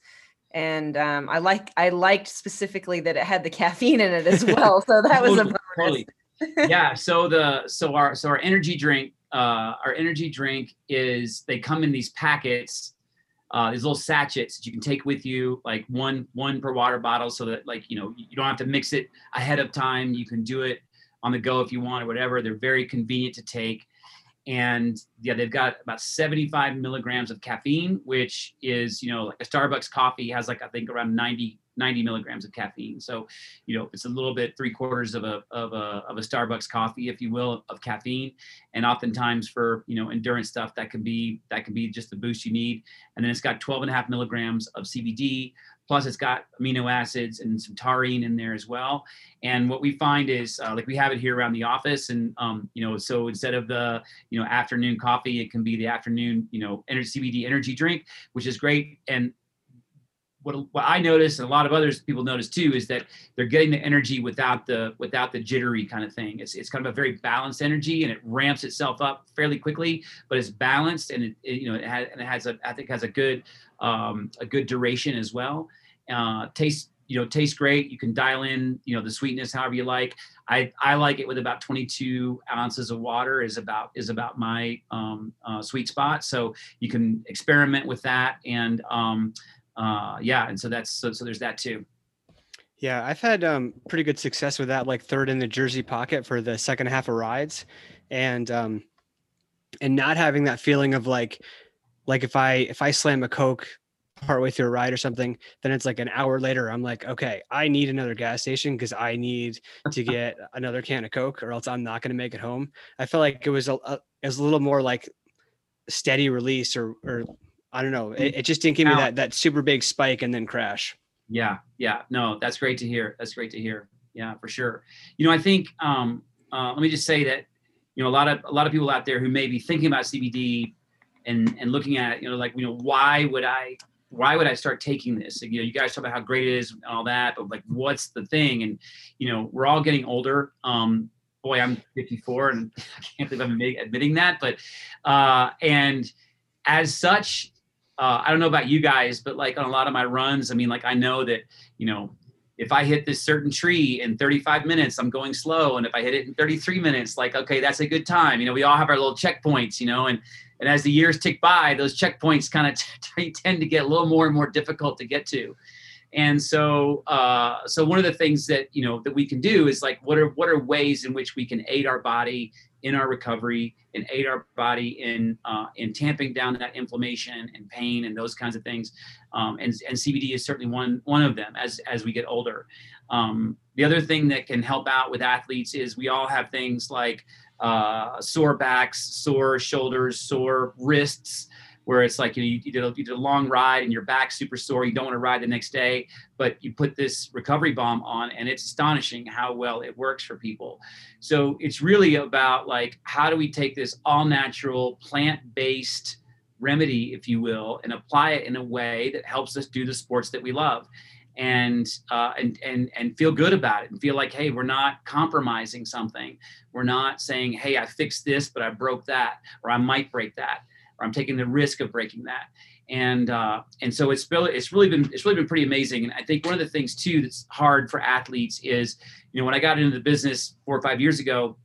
And um, I like I liked specifically that it had the [laughs] caffeine in it as well. So that was a bonus. totally. [laughs] yeah so the so our so our energy drink uh our energy drink is they come in these packets uh these little sachets that you can take with you like one one per water bottle so that like you know you don't have to mix it ahead of time you can do it on the go if you want or whatever they're very convenient to take and yeah they've got about 75 milligrams of caffeine which is you know like a starbucks coffee has like i think around 90 90 milligrams of caffeine. So you know it's a little bit three quarters of a of a of a starbucks coffee if you will of caffeine. And oftentimes for you know endurance stuff that can be that can be just the boost you need. And then it's got 12 and a half milligrams of cbd Plus, it's got amino acids and some taurine in there as well. And what we find is, uh, like we have it here around the office, and um, you know, so instead of the you know afternoon coffee, it can be the afternoon you know energy CBD energy drink, which is great. And what, what I notice and a lot of others people notice too is that they're getting the energy without the without the jittery kind of thing. It's it's kind of a very balanced energy and it ramps itself up fairly quickly, but it's balanced and it, it you know it has and it has a I think has a good um, a good duration as well. Uh, tastes you know tastes great. You can dial in you know the sweetness however you like. I I like it with about 22 ounces of water is about is about my um, uh, sweet spot. So you can experiment with that and um, uh, yeah, and so that's so so there's that too. Yeah, I've had um, pretty good success with that, like third in the jersey pocket for the second half of rides, and um, and not having that feeling of like, like if I if I slam a coke partway through a ride or something, then it's like an hour later. I'm like, okay, I need another gas station because I need to [laughs] get another can of coke, or else I'm not going to make it home. I felt like it was a, a it was a little more like steady release or or I don't know. It, it just didn't give me that that super big spike and then crash. Yeah, yeah. No, that's great to hear. That's great to hear. Yeah, for sure. You know, I think um, uh, let me just say that you know a lot of a lot of people out there who may be thinking about CBD and and looking at you know like you know why would I why would I start taking this? You know, you guys talk about how great it is and all that, but like, what's the thing? And you know, we're all getting older. Um, boy, I'm 54, and [laughs] I can't believe I'm admitting that. But uh, and as such, uh, I don't know about you guys, but like on a lot of my runs, I mean, like I know that, you know, if I hit this certain tree in 35 minutes, I'm going slow. And if I hit it in 33 minutes, like, okay, that's a good time. You know, we all have our little checkpoints, you know, and, and as the years tick by, those checkpoints kind of [laughs] t- tend to get a little more and more difficult to get to. And so, uh, so one of the things that, you know, that we can do is like, what are, what are ways in which we can aid our body in our recovery and aid our body in uh, in tamping down that inflammation and pain and those kinds of things. Um, and, and CBD is certainly one one of them as as we get older. Um, the other thing that can help out with athletes is we all have things like uh, sore backs, sore shoulders, sore wrists where it's like you, know, you, you, did a, you did a long ride and your back's super sore. You don't want to ride the next day, but you put this recovery balm on, and it's astonishing how well it works for people. So it's really about like how do we take this all natural plant based remedy, if you will, and apply it in a way that helps us do the sports that we love. And, uh, and and and feel good about it and feel like hey we're not compromising something we're not saying hey i fixed this but i broke that or i might break that or I'm taking the risk of breaking that. And uh, and so it's really it's really been it's really been pretty amazing. And I think one of the things too that's hard for athletes is, you know, when I got into the business four or five years ago,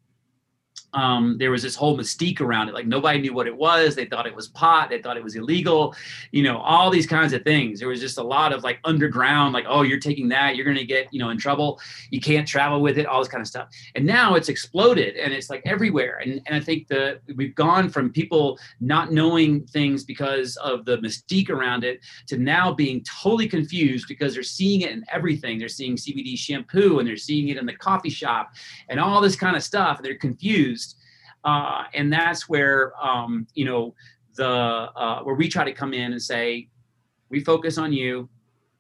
um, there was this whole mystique around it. Like nobody knew what it was. They thought it was pot. They thought it was illegal. You know, all these kinds of things. There was just a lot of like underground, like, oh, you're taking that, you're to get, you know, in trouble. You can't travel with it, all this kind of stuff. And now it's exploded and it's like everywhere. And, and I think the we've gone from people not knowing things because of the mystique around it to now being totally confused because they're seeing it in everything. They're seeing CBD shampoo and they're seeing it in the coffee shop and all this kind of stuff. And they're confused uh, and that's where um, you know the uh, where we try to come in and say we focus on you.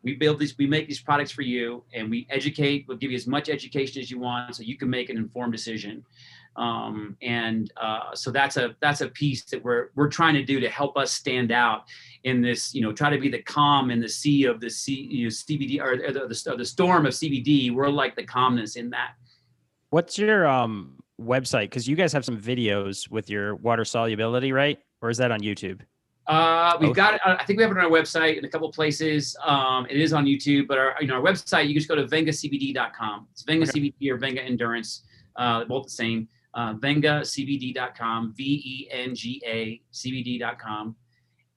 We build these we make these products for you and we educate we'll give you as much education as you want so you can make an informed decision. Um, and uh, so that's a that's a piece that we're we're trying to do to help us stand out in this you know try to be the calm in the sea of the sea you know, CBD or, or the, the, the storm of CBD we're like the calmness in that. What's your um website? Because you guys have some videos with your water solubility, right? Or is that on YouTube? Uh, we've got it. I think we have it on our website in a couple places. Um, it is on YouTube, but our you know our website you just go to vengacbd.com. It's Venga okay. CBD or Venga Endurance, uh, both the same. Uh, vengacbd.com, V E N G A CBD.com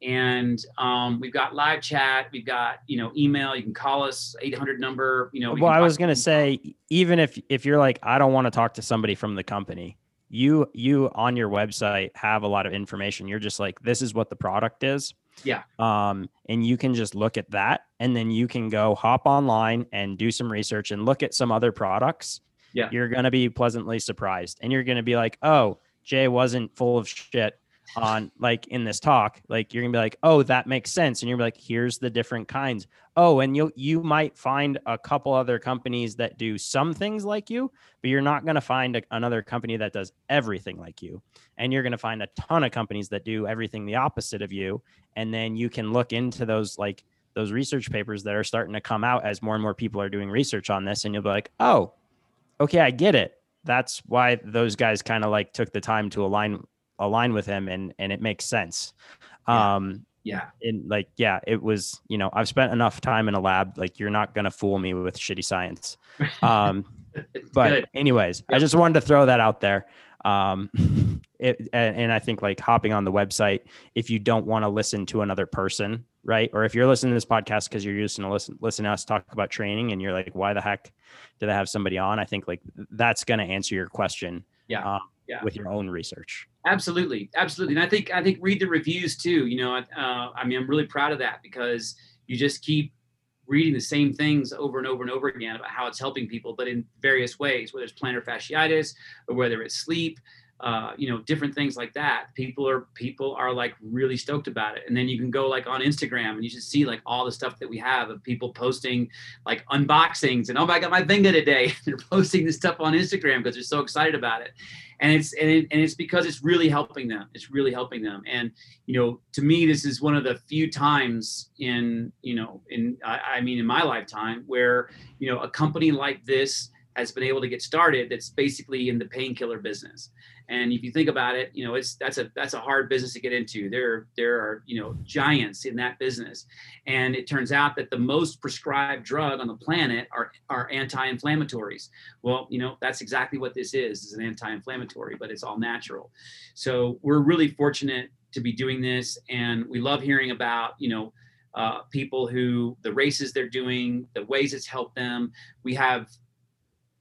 and um, we've got live chat we've got you know email you can call us 800 number you know we well i was going to say even if if you're like i don't want to talk to somebody from the company you you on your website have a lot of information. You're just like this is what the product is. Yeah. Um and you can just look at that and then you can go hop online and do some research and look at some other products. Yeah. You're going to be pleasantly surprised. And you're going to be like oh jay wasn't full of shit on like in this talk like you're gonna be like oh that makes sense. And you're like here's the different kinds. Oh and you you might find a couple other companies that do some things like you but you're not to find a, another company that does everything like you. And you're to find a ton of companies that do everything the opposite of you. And then you can look into those like those research papers that are starting to come out as more and more people are doing research on this and you'll be like oh okay i get it. That's why those guys kind of like took the time to align align with him and and it makes sense Yeah. um Yeah. and like yeah it was you know i've spent enough time in a lab like you're not gonna fool me with shitty science [laughs] um but Good. anyways i just wanted to throw that out there um [laughs] it, and, and i think like hopping on the website if you don't want to listen to another person right or if you're listening to this podcast because you're used to listen listen to us talk about training and you're like why the heck did i have somebody on i think like that's going to answer your question Yeah. um, Yeah. with your own research Absolutely, absolutely, and I think I think read the reviews too. You know, uh, I mean, I'm really proud of that because you just keep reading the same things over and over and over again about how it's helping people, but in various ways, whether it's plantar fasciitis or whether it's sleep, uh, you know, different things like that. People are people are like really stoked about it, and then you can go like on Instagram and you just see like all the stuff that we have of people posting like unboxings and oh my god, my Venga today. [laughs] they're posting this stuff on Instagram because they're so excited about it and it's and, it, and it's because it's really helping them it's really helping them and you know to me this is one of the few times in you know in I, I mean in my lifetime where you know a company like this has been able to get started that's basically in the painkiller business and if you think about it you know it's that's a that's a hard business to get into there there are you know giants in that business and it turns out that the most prescribed drug on the planet are are anti-inflammatories well, you know, that's exactly what this is. is an anti-inflammatory, but it's all natural. So we're really fortunate to be doing this, and we love hearing about, you know, uh, people who the races they're doing, the ways it's helped them. We have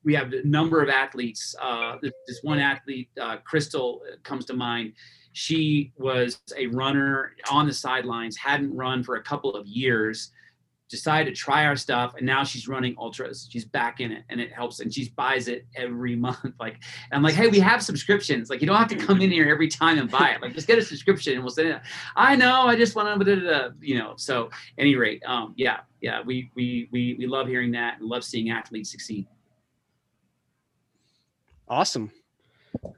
we have a number of athletes. Uh, this, one athlete, uh, Crystal, uh, comes to mind. She was a runner on the sidelines, hadn't run for a couple of years decided to try our stuff and now she's running ultras she's back in it and it helps and she buys it every [laughs] month like i'm like hey we have subscriptions like you don't have to come in here every time and buy it like just get a subscription and we'll send it i know i just want to you know so any rate um yeah yeah we we we, we love hearing that and love seeing athletes succeed Awesome.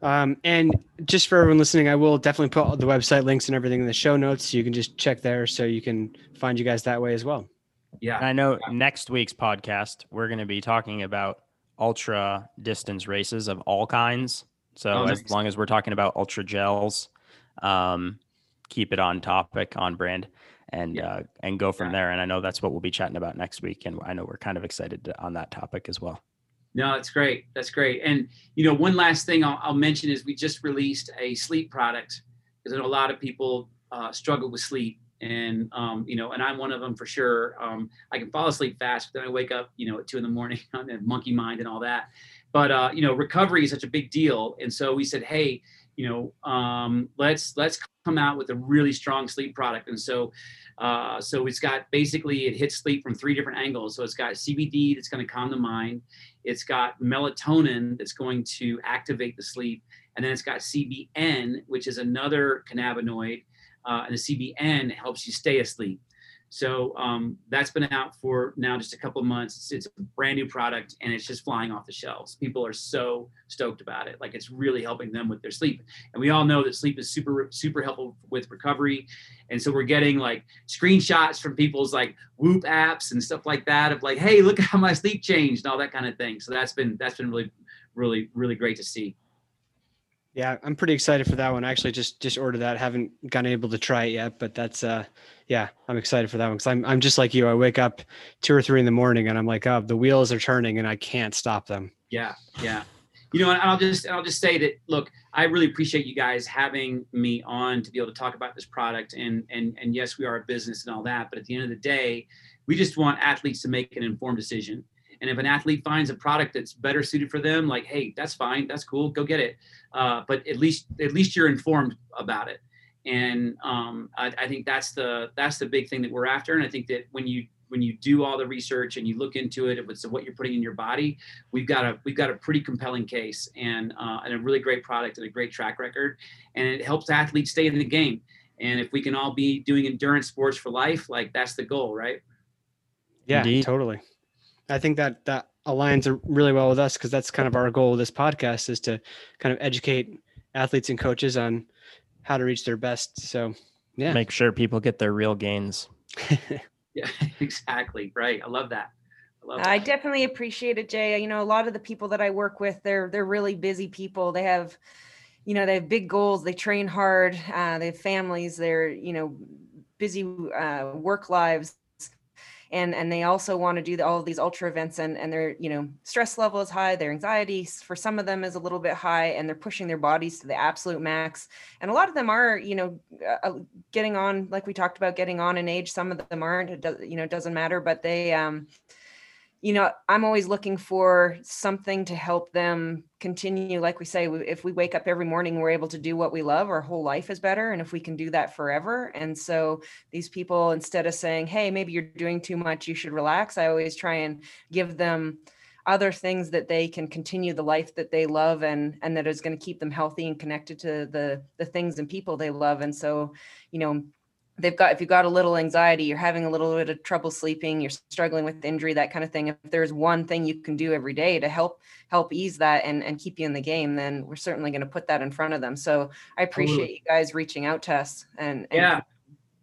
Um, and just for everyone listening, I will definitely put all the website links and everything in the show notes. So you can just check there so you can find you guys that way as well. yeah And I know next week's podcast, we're going to be talking about ultra distance races of all kinds. So Oh, as long as we're talking about ultra gels, um, keep it on topic, on brand, and Yeah. uh, and go from Yeah. there. And I know that's what we'll be chatting about next week. And I know we're kind of excited to, on that topic as well. No, that's great. That's great. And you know, one last thing I'll, I'll mention is we just released a sleep product because I know a lot of people uh, struggle with sleep, and um, you know, and I'm one of them for sure. Um, I can fall asleep fast, but then I wake up, you know, at two in the morning [laughs] on a monkey mind and all that. But uh, you know, recovery is such a big deal, and so we said, hey, you know, um, let's let's come out with a really strong sleep product, and so. Uh, so it's got basically it hits sleep from three different angles. So it's got CBD that's going to calm the mind. It's got melatonin that's going to activate the sleep. And then it's got CBN, which is another cannabinoid. Uh, and the CBN helps you stay asleep. So um, that's been out for now just a couple months. It's, it's a brand new product and it's just flying off the shelves. People are so stoked about it. Like it's really helping them with their sleep. And we all know that sleep is super, super helpful with recovery. And so we're getting like screenshots from people's like Whoop apps and stuff like that of like, hey, look [laughs] how my sleep changed and all that kind of thing. So that's been that's been really, really, really great to see. Yeah, I'm pretty excited for that one. I actually just just ordered that. Haven't gotten able to try it yet, but that's uh yeah, I'm excited for that one because I'm I'm just like you. I wake up two or three in the morning and I'm like, oh, the wheels are turning and I can't stop them. Yeah, yeah. You know, and I'll just I'll just say that look, I really appreciate you guys having me on to be able to talk about this product and and and yes, we are a business and all that, but at the end of the day, we just want athletes to make an informed decision. And if an athlete finds a product that's better suited for them, like, hey, that's fine, that's cool, go get it. Uh, but at least at least you're informed about it. And um, I, I think that's the that's the big thing that we're after. And I think that when you when you do all the research and you look into it, it's what you're putting in your body, we've got a we've got a pretty compelling case and uh, and a really great product and a great track record, and it helps athletes stay in the game. And if we can all be doing endurance sports for life, like that's the goal, right? Yeah, Indeed. totally. I think that that aligns really well with us because that's kind of our goal with this podcast is to kind of educate athletes and coaches on how to reach their best. So, yeah. Make sure people get their real gains. [laughs] Yeah, [laughs] exactly. Right. I love that. I love I definitely appreciate it, Jay. You know, a lot of the people that I work with, they're they're really busy people. They have, you know, they have big goals. They train hard. Uh, they have families. They're you know, busy uh, work lives, and and they also want to do the, all of these ultra events. And and their you know stress level is high. Their anxiety for some of them is a little bit high, and they're pushing their bodies to the absolute max. And a lot of them are you know uh, getting on, like we talked about, getting on in age. Some of them aren't. It does you know doesn't matter, but they um you know i'm always looking for something to help them continue like we say if we wake up every morning we're able to do what we love our whole life is better and if we can do that forever. And so these people instead of saying hey maybe you're doing too much you should relax i always try and give them other things that they can continue the life that they love and and that is going to keep them healthy and connected to the the things and people they love. And so you know they've got if you've got a little anxiety you're having a little bit of trouble sleeping you're struggling with injury that kind of thing if there's one thing you can do every day to help help ease that and and keep you in the game then we're certainly going to put that in front of them so i appreciate you guys reaching out to us and, and Yeah.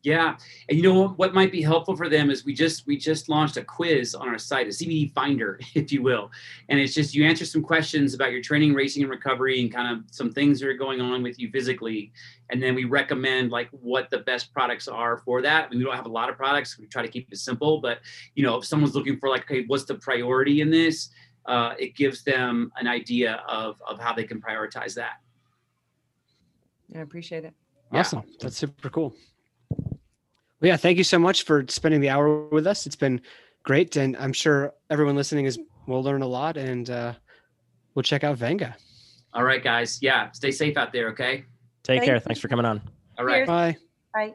Yeah. And you know what, what might be helpful for them is we just we just launched a quiz on our site, a CBD finder, [laughs] if you will. And it's just you answer some questions about your training, racing, and recovery and kind of some things that are going on with you physically. And then we recommend like what the best products are for that. I mean, we don't have a lot of products. We try to keep it simple, but you know, if someone's looking for like, okay, what's the priority in this? Uh, it gives them an idea of of how they can prioritize that. i appreciate it Yeah. Awesome. That's super cool. Well, yeah, thank you so much for spending the hour with us. It's been great. And I'm sure everyone listening is will learn a lot and uh, we'll check out Venga. All right, guys. Yeah. Stay safe out there. Okay. Take Thank care. Thanks for coming on. All right. Cheers. Bye. bye